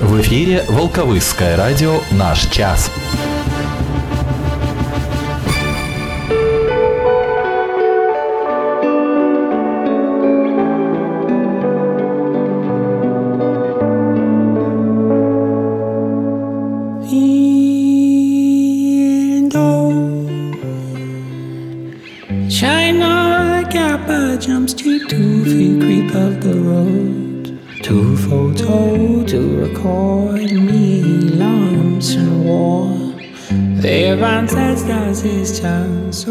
В эфире Волковысское радио «Наш час». that's not his chance.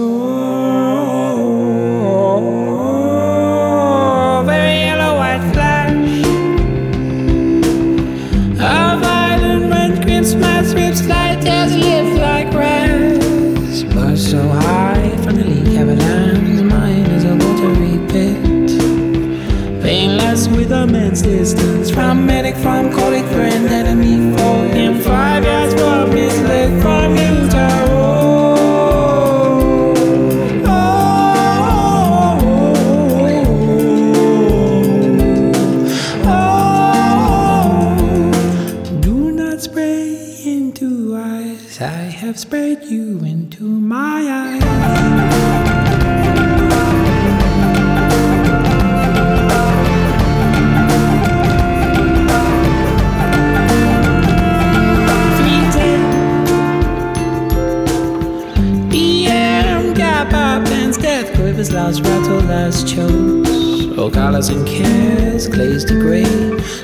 Quivers last rattle last chokes. Oh, colors and cares glazed to gray,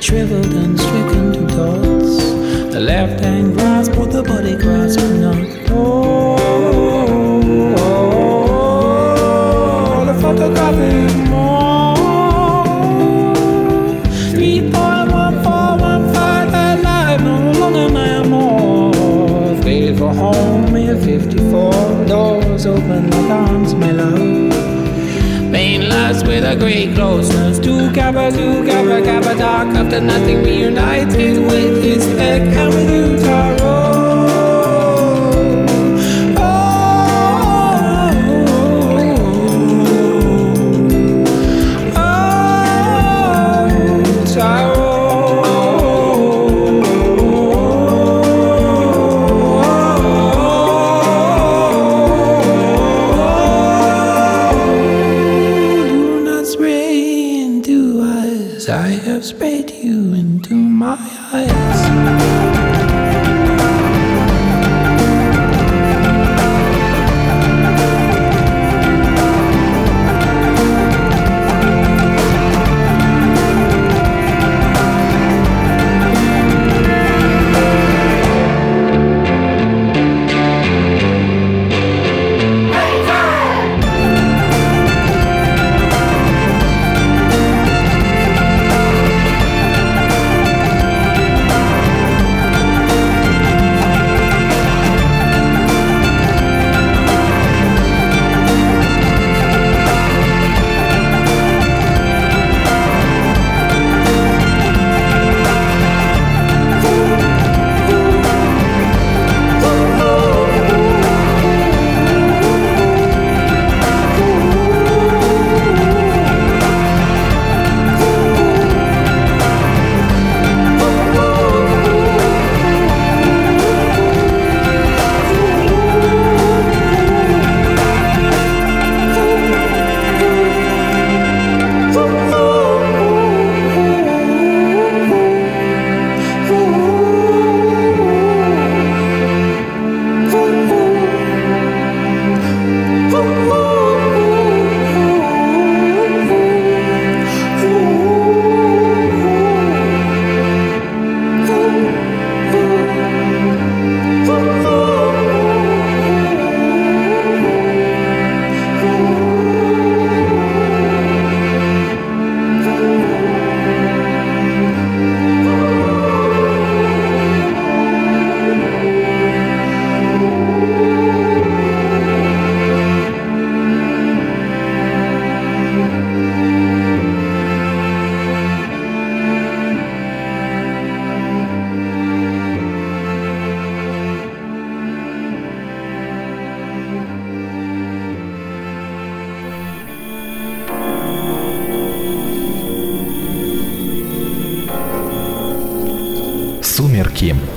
shriveled and stricken to dots. The left hand grasp what the body grasp not. Oh, the photographic more. Three point one four one five alive, no longer my amor. Faded for home in 54 doors open like arms, my love. Painless with a great closeness. Two kappa, two kappa, kappa, dark after nothing reunited with his neck and with you,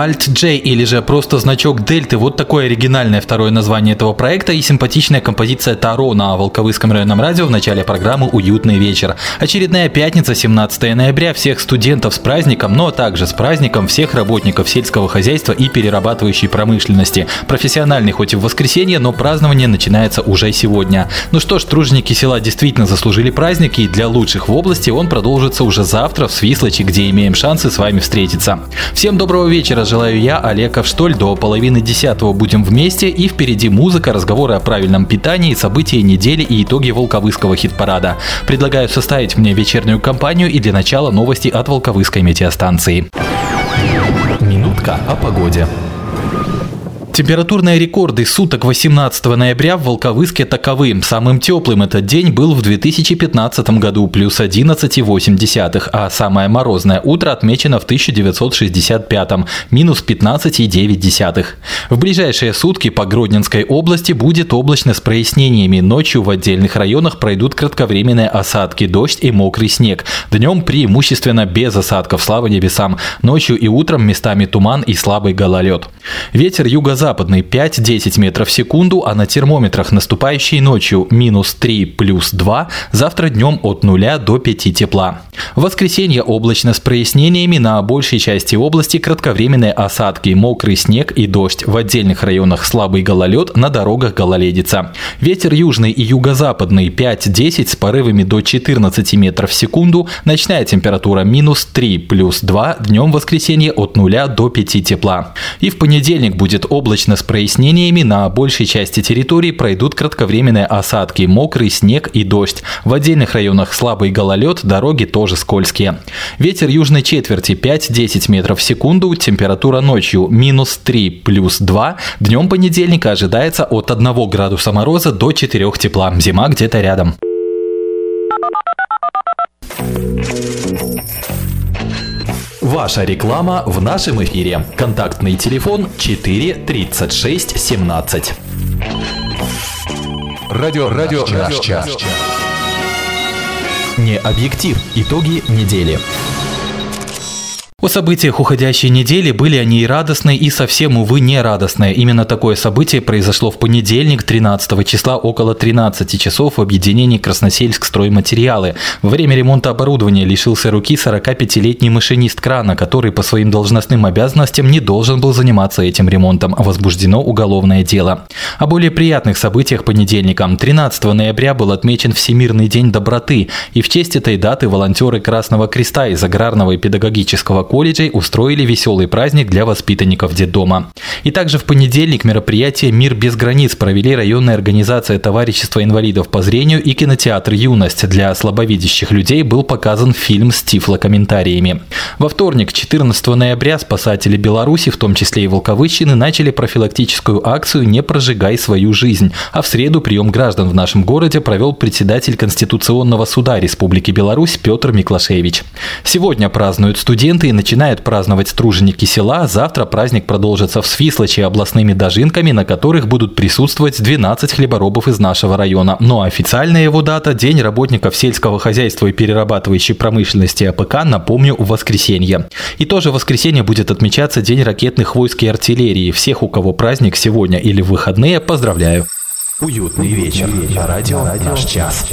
Alt-J или же просто значок Дельты. Вот такое оригинальное второе название этого проекта и симпатичная композиция Таро на Волковыском районном радио в начале программы «Уютный вечер». Очередная пятница, 17 ноября. Всех студентов с праздником, но также с праздником всех работников сельского хозяйства и перерабатывающей промышленности. Профессиональный хоть и в воскресенье, но празднование начинается уже сегодня. Ну что ж, труженики села действительно заслужили праздник, и для лучших в области он продолжится уже завтра в Свислочи, где имеем шансы с вами встретиться. Всем доброго вечера, желаю я, Олег Авштоль. До половины десятого будем вместе и впереди музыка, разговоры о правильном питании, события недели и итоги Волковыского хит-парада. Предлагаю составить мне вечернюю компанию и для начала новости от Волковыской метеостанции. Минутка о погоде. Температурные рекорды суток 18 ноября в Волковыске таковы. Самым теплым этот день был в 2015 году, плюс 11,8, а самое морозное утро отмечено в 1965, минус 15,9. В ближайшие сутки по Гродненской области будет облачно с прояснениями. Ночью в отдельных районах пройдут кратковременные осадки, дождь и мокрый снег. Днем преимущественно без осадков, слава небесам. Ночью и утром местами туман и слабый гололед. Ветер юго юго-западный 5-10 метров в секунду, а на термометрах наступающей ночью минус 3 плюс 2, завтра днем от 0 до 5 тепла. В воскресенье облачно с прояснениями на большей части области кратковременные осадки, мокрый снег и дождь. В отдельных районах слабый гололед, на дорогах гололедица. Ветер южный и юго-западный 5-10 с порывами до 14 метров в секунду, ночная температура минус 3 плюс 2, днем воскресенье от 0 до 5 тепла. И в понедельник будет облачно облачно с прояснениями, на большей части территории пройдут кратковременные осадки, мокрый снег и дождь. В отдельных районах слабый гололед, дороги тоже скользкие. Ветер южной четверти 5-10 метров в секунду, температура ночью минус 3 плюс 2. Днем понедельника ожидается от 1 градуса мороза до 4 тепла. Зима где-то рядом. Ваша реклама в нашем эфире. Контактный телефон 4 36 17. Радио, радио, наш час. Не объектив. Итоги недели. О событиях уходящей недели были они и радостные, и совсем, увы, не радостные. Именно такое событие произошло в понедельник, 13 числа, около 13 часов в объединении Красносельск стройматериалы. Во время ремонта оборудования лишился руки 45-летний машинист крана, который по своим должностным обязанностям не должен был заниматься этим ремонтом. Возбуждено уголовное дело. О более приятных событиях понедельника. 13 ноября был отмечен Всемирный день доброты, и в честь этой даты волонтеры Красного Креста из аграрного и педагогического колледжей устроили веселый праздник для воспитанников детдома. И также в понедельник мероприятие «Мир без границ» провели районная организация Товарищества инвалидов по зрению и кинотеатр «Юность». Для слабовидящих людей был показан фильм с тифлокомментариями. Во вторник, 14 ноября, спасатели Беларуси, в том числе и Волковыщины, начали профилактическую акцию «Не прожигай свою жизнь», а в среду прием граждан в нашем городе провел председатель Конституционного суда Республики Беларусь Петр Миклашевич. Сегодня празднуют студенты и начинают праздновать струженики села. Завтра праздник продолжится в Свислочи областными дожинками, на которых будут присутствовать 12 хлеборобов из нашего района. Но официальная его дата – День работников сельского хозяйства и перерабатывающей промышленности АПК, напомню, в воскресенье. И тоже в воскресенье будет отмечаться День ракетных войск и артиллерии. Всех, у кого праздник сегодня или выходные, поздравляю. Уютный вечер. На радио «Наш час».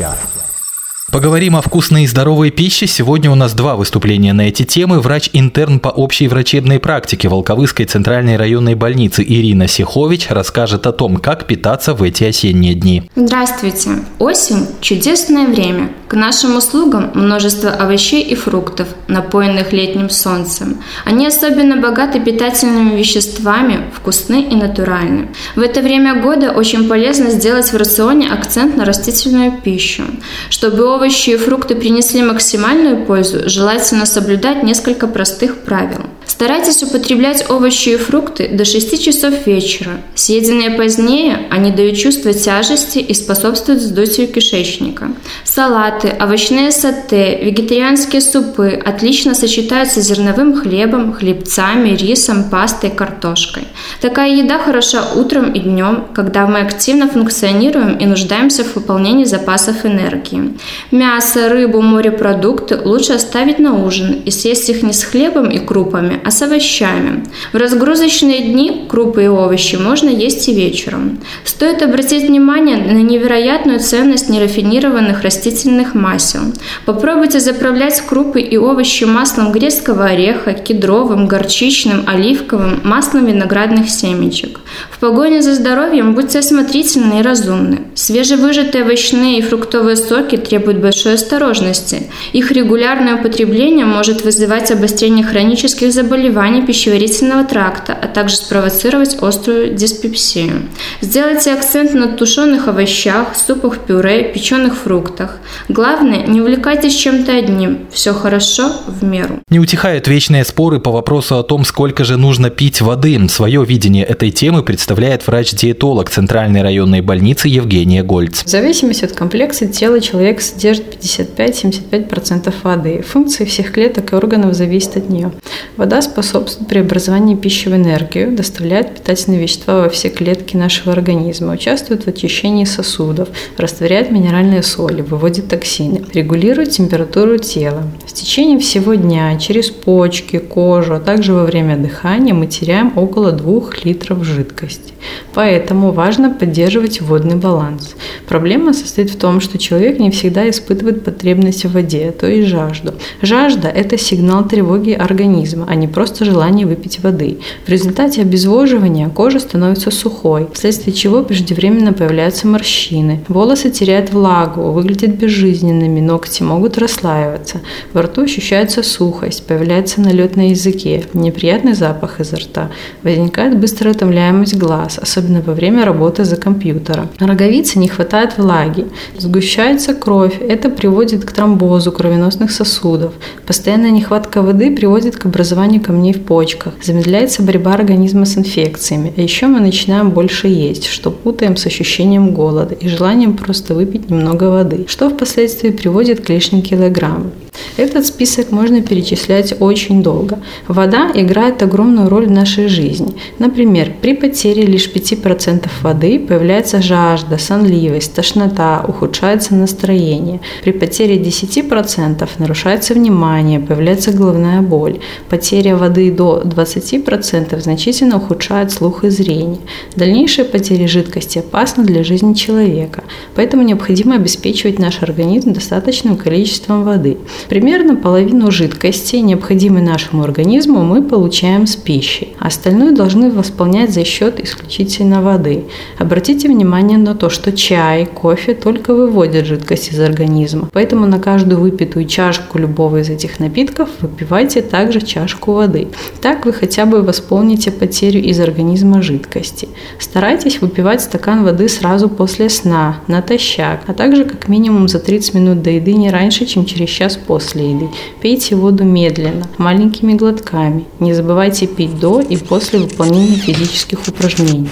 Поговорим о вкусной и здоровой пище. Сегодня у нас два выступления на эти темы. Врач-интерн по общей врачебной практике Волковыской центральной районной больницы Ирина Сихович расскажет о том, как питаться в эти осенние дни. Здравствуйте! Осень – чудесное время. К нашим услугам множество овощей и фруктов, напоенных летним солнцем. Они особенно богаты питательными веществами, вкусны и натуральны. В это время года очень полезно сделать в рационе акцент на растительную пищу, чтобы овощи и фрукты принесли максимальную пользу, желательно соблюдать несколько простых правил. Старайтесь употреблять овощи и фрукты до 6 часов вечера. Съеденные позднее, они дают чувство тяжести и способствуют вздутию кишечника. Салаты, овощные сате, вегетарианские супы отлично сочетаются с зерновым хлебом, хлебцами, рисом, пастой, картошкой. Такая еда хороша утром и днем, когда мы активно функционируем и нуждаемся в выполнении запасов энергии. Мясо, рыбу, морепродукты лучше оставить на ужин и съесть их не с хлебом и крупами, а с овощами. В разгрузочные дни крупы и овощи можно есть и вечером. Стоит обратить внимание на невероятную ценность нерафинированных растительных масел. Попробуйте заправлять крупы и овощи маслом грецкого ореха, кедровым, горчичным, оливковым, маслом виноградных семечек. В погоне за здоровьем будьте осмотрительны и разумны. Свежевыжатые овощные и фруктовые соки требуют большой осторожности. Их регулярное употребление может вызывать обострение хронических заболеваний заболеваний пищеварительного тракта, а также спровоцировать острую диспепсию. Сделайте акцент на тушеных овощах, супах, пюре, печеных фруктах. Главное, не увлекайтесь чем-то одним. Все хорошо в меру. Не утихают вечные споры по вопросу о том, сколько же нужно пить воды. Свое видение этой темы представляет врач-диетолог Центральной районной больницы Евгения Гольц. В зависимости от комплекса тела человек содержит 55-75% воды. Функции всех клеток и органов зависят от нее. Вода способствует преобразованию пищи в энергию, доставляет питательные вещества во все клетки нашего организма, участвует в очищении сосудов, растворяет минеральные соли, выводит токсины, регулирует температуру тела. В течение всего дня через почки, кожу, а также во время дыхания мы теряем около 2 литров жидкости. Поэтому важно поддерживать водный баланс. Проблема состоит в том, что человек не всегда испытывает потребность в воде, то есть жажду. Жажда – это сигнал тревоги организма, а не просто желание выпить воды. В результате обезвоживания кожа становится сухой, вследствие чего преждевременно появляются морщины. Волосы теряют влагу, выглядят безжизненными, ногти могут расслаиваться. Во рту ощущается сухость, появляется налет на языке, неприятный запах изо рта. Возникает быстрая утомляемость глаз, особенно во время работы за компьютером. На роговице не хватает влаги, сгущается кровь, это приводит к тромбозу кровеносных сосудов. Постоянная нехватка воды приводит к образованию камней в почках, замедляется борьба организма с инфекциями, а еще мы начинаем больше есть, что путаем с ощущением голода и желанием просто выпить немного воды, что впоследствии приводит к лишним килограммам. Этот список можно перечислять очень долго. Вода играет огромную роль в нашей жизни. Например, при потере лишь 5% воды появляется жажда, сонливость, тошнота, ухудшается настроение. При потере 10% нарушается внимание, появляется головная боль. Потеря воды до 20% значительно ухудшает слух и зрение. Дальнейшая потеря жидкости опасна для жизни человека, поэтому необходимо обеспечивать наш организм достаточным количеством воды. Примерно половину жидкости, необходимой нашему организму, мы получаем с пищей. Остальное должны восполнять за счет исключительно воды. Обратите внимание на то, что чай, кофе только выводят жидкость из организма. Поэтому на каждую выпитую чашку любого из этих напитков выпивайте также чашку воды. Так вы хотя бы восполните потерю из организма жидкости. Старайтесь выпивать стакан воды сразу после сна, натощак, а также как минимум за 30 минут до еды не раньше, чем через час после еды. Пейте воду медленно, маленькими глотками. Не забывайте пить до и после выполнения физических упражнений.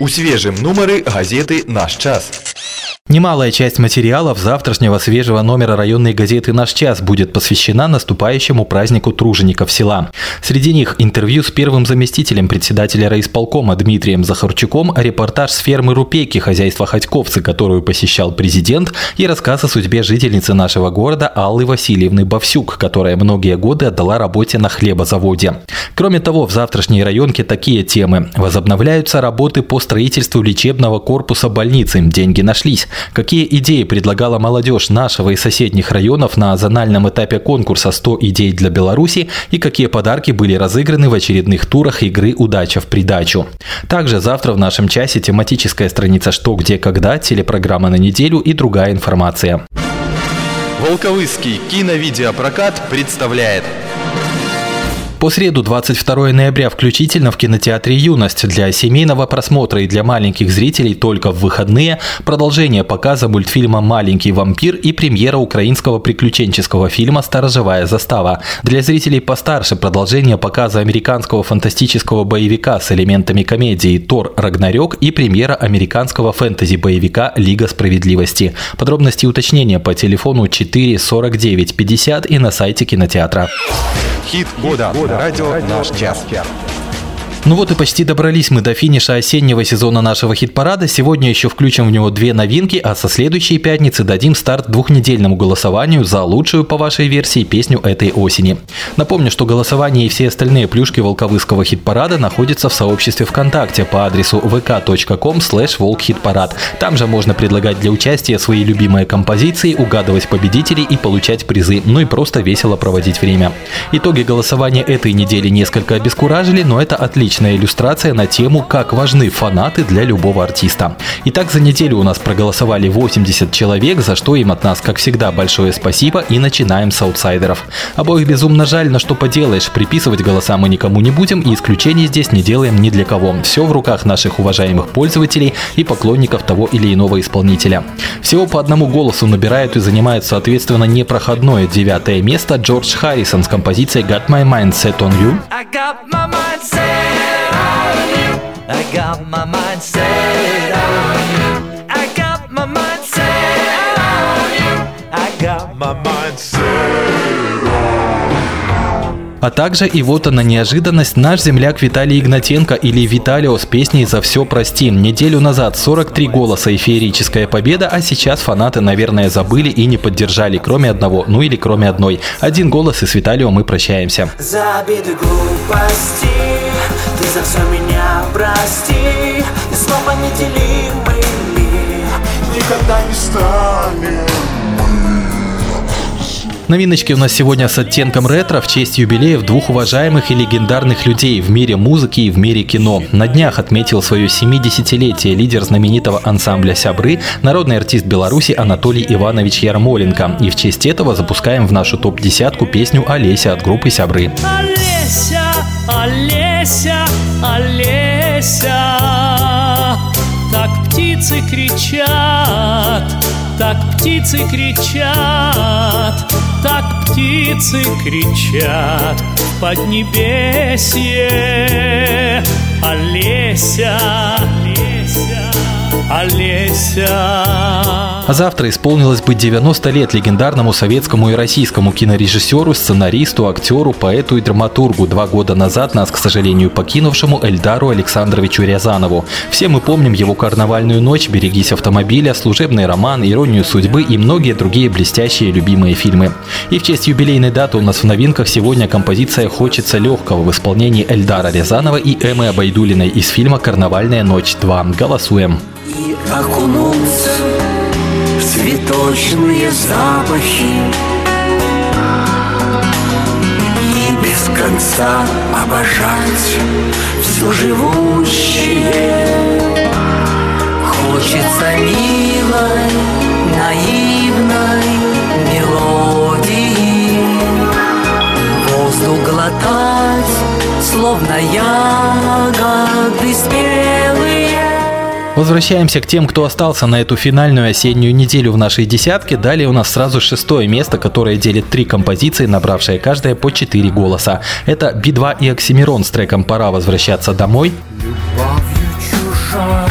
У свежем номеры газеты «Наш час». Немалая часть материалов завтрашнего свежего номера районной газеты «Наш час» будет посвящена наступающему празднику тружеников села. Среди них интервью с первым заместителем председателя райисполкома Дмитрием Захарчуком, репортаж с фермы Рупейки хозяйства Ходьковцы, которую посещал президент, и рассказ о судьбе жительницы нашего города Аллы Васильевны Бовсюк, которая многие годы отдала работе на хлебозаводе. Кроме того, в завтрашней районке такие темы. Возобновляются работы по строительству лечебного корпуса больницы. Деньги нашлись. Какие идеи предлагала молодежь нашего и соседних районов на зональном этапе конкурса «100 идей для Беларуси» и какие подарки были разыграны в очередных турах игры «Удача в придачу». Также завтра в нашем часе тематическая страница «Что, где, когда», телепрограмма на неделю и другая информация. Волковыский киновидеопрокат представляет По среду 22 ноября включительно в кинотеатре «Юность» для семейного просмотра и для маленьких зрителей только в выходные продолжение показа мультфильма «Маленький вампир» и премьера украинского приключенческого фильма «Сторожевая застава». Для зрителей постарше продолжение показа американского фантастического боевика с элементами комедии «Тор Рагнарёк» и премьера американского фэнтези-боевика «Лига справедливости». Подробности и уточнения по телефону 4 49 50 и на сайте кинотеатра. Хит года. Радио «Наш час». Ну вот и почти добрались мы до финиша осеннего сезона нашего хит-парада. Сегодня еще включим в него две новинки, а со следующей пятницы дадим старт двухнедельному голосованию за лучшую, по вашей версии, песню этой осени. Напомню, что голосование и все остальные плюшки волковыского хит-парада находятся в сообществе ВКонтакте по адресу vk.com slash волкхитпарад. Там же можно предлагать для участия свои любимые композиции, угадывать победителей и получать призы, ну и просто весело проводить время. Итоги голосования этой недели несколько обескуражили, но это отличная иллюстрация на тему, как важны фанаты для любого артиста. Итак, за неделю у нас проголосовали 80 человек, за что им от нас, как всегда, большое спасибо и начинаем с аутсайдеров. Обоих безумно жаль, но что поделаешь, приписывать голоса мы никому не будем и исключений здесь не делаем ни для кого. Все в руках наших уважаемых пользователей и поклонников того или иного исполнителя. Всего по одному голосу набирают и занимают, соответственно, непроходное девятое место Джордж Харрисон с композицией Got My Mind Set On You, I got my mind set. I got my mind set on you. I got my mind set on you. I got my mind А также и вот она неожиданность, наш земляк Виталий Игнатенко или Виталио с песней «За все прости». Неделю назад 43 голоса и феерическая победа, а сейчас фанаты, наверное, забыли и не поддержали, кроме одного, ну или кроме одной. Один голос и с Виталио мы прощаемся. За обиды глупости Ты за все меня прости И снова неделимый мир Никогда не станем Новиночки у нас сегодня с оттенком ретро в честь юбилеев двух уважаемых и легендарных людей в мире музыки и в мире кино. На днях отметил свое 70-летие лидер знаменитого ансамбля «Сябры», народный артист Беларуси Анатолий Иванович Ярмоленко. И в честь этого запускаем в нашу топ-десятку песню «Олеся» от группы «Сябры». Олеся, Олеся, Олеся Так птицы кричат, так птицы кричат Так птицы кричат в поднебесье. Олеся, Олеся, Олеся А завтра исполнилось бы 90 лет легендарному советскому и российскому кинорежиссеру, сценаристу, актеру, поэту и драматургу, два года назад нас, к сожалению, покинувшему Эльдару Александровичу Рязанову. Все мы помним его «Карнавальную ночь», «Берегись автомобиля», «Служебный роман», «Иронию судьбы» и многие другие блестящие любимые фильмы. И в честь юбилейной даты у нас в новинках сегодня композиция «Хочется легкого» в исполнении Эльдара Рязанова и Эммы Абайдулиной из фильма «Карнавальная ночь 2». Голосуем. И окунуться в цветочные запахи? И без конца обожать все живущее. Хочется милой, наивной мелодии. Воздух глотать, словно ягоды спелые Возвращаемся к тем, кто остался на эту финальную осеннюю неделю в нашей десятке. Далее у нас сразу шестое место, которое делит три композиции, набравшие каждая по четыре голоса. Это Би-2 и Оксимирон с треком «Пора возвращаться домой». Любовью чужой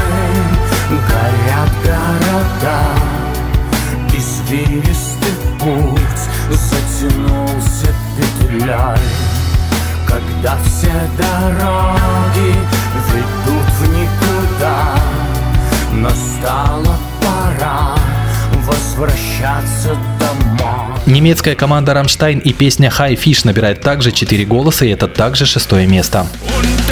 горят города Извилистый путь затянулся петлей Когда все дороги Немецкая команда «Рамштайн» и песня «High Fish» набирает также 4 голоса, и это также шестое место. Und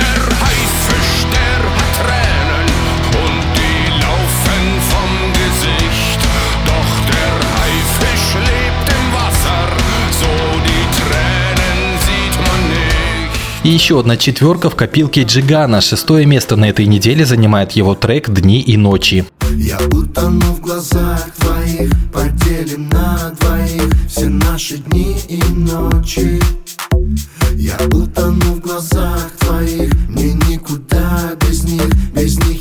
еще одна четверка в копилке Джигана. Шестое место на этой неделе занимает его трек «Дни и ночи». Я утону в глазах твоих Поделим на двоих Все наши дни и ночи Я утону в глазах твоих Мне никуда без них Без них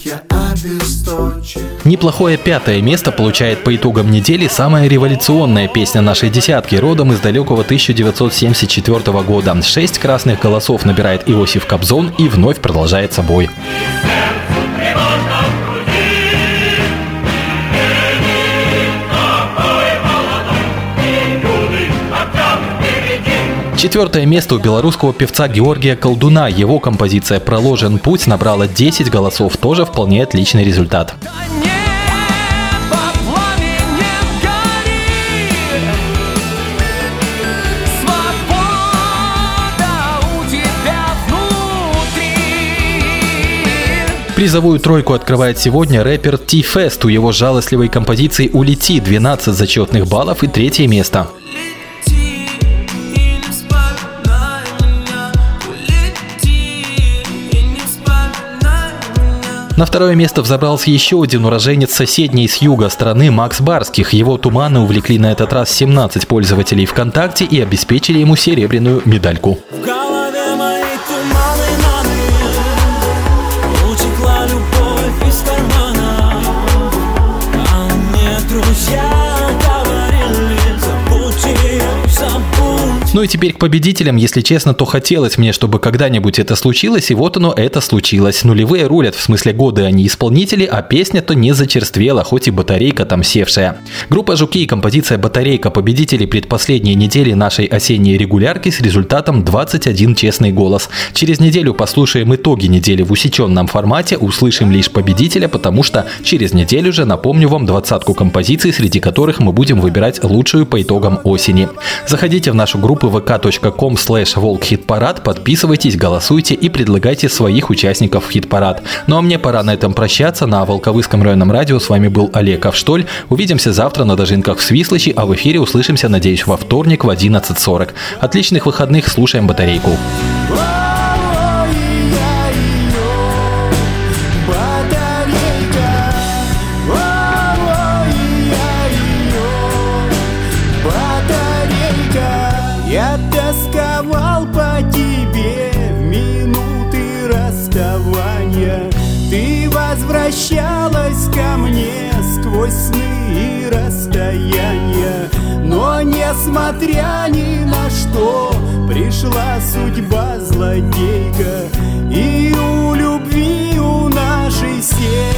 Неплохое пятое место получает по итогам недели самая революционная песня нашей десятки, родом из далекого 1974 года. Шесть красных голосов набирает Иосиф Кобзон и вновь продолжает собой. Четвертое место у белорусского певца Георгия Колдуна. Его композиция «Проложен путь» набрала 10 голосов. Тоже вполне отличный результат. Призовую тройку открывает сегодня рэпер Ти-Фест. У его жалостливой композиции «Улети» 12 зачетных баллов и третье место. На второе место взобрался еще один уроженец соседней с юга страны Макс Барских. Его туманы увлекли на этот раз 17 пользователей ВКонтакте и обеспечили ему серебряную медальку. В Ну и теперь к победителям, если честно, то хотелось мне, чтобы когда-нибудь это случилось, и вот оно, это случилось. Нулевые рулят, в смысле годы они исполнители, а песня-то не зачерствела, хоть и батарейка там севшая. Группа «Жуки» и композиция «Батарейка» победители предпоследней недели нашей осенней регулярки с результатом 21 честный голос. Через неделю послушаем итоги недели в усеченном формате, услышим лишь победителя, потому что через неделю же напомню вам двадцатку композиций, среди которых мы будем выбирать лучшую по итогам осени. Заходите в нашу группу vk.com slash волкхитпарад, подписывайтесь, голосуйте и предлагайте своих участников в хит-парад. Ну а мне пора на этом прощаться. На Волковыском районном радио с вами был Олег Авштоль. Увидимся завтра на Дожинках в Свислочи, а в эфире услышимся, надеюсь, во вторник в 11.40. Отличных выходных, слушаем батарейку. Сквозь сны и расстояния. Но несмотря ни на что пришла судьба злодейка. И у любви у нашей села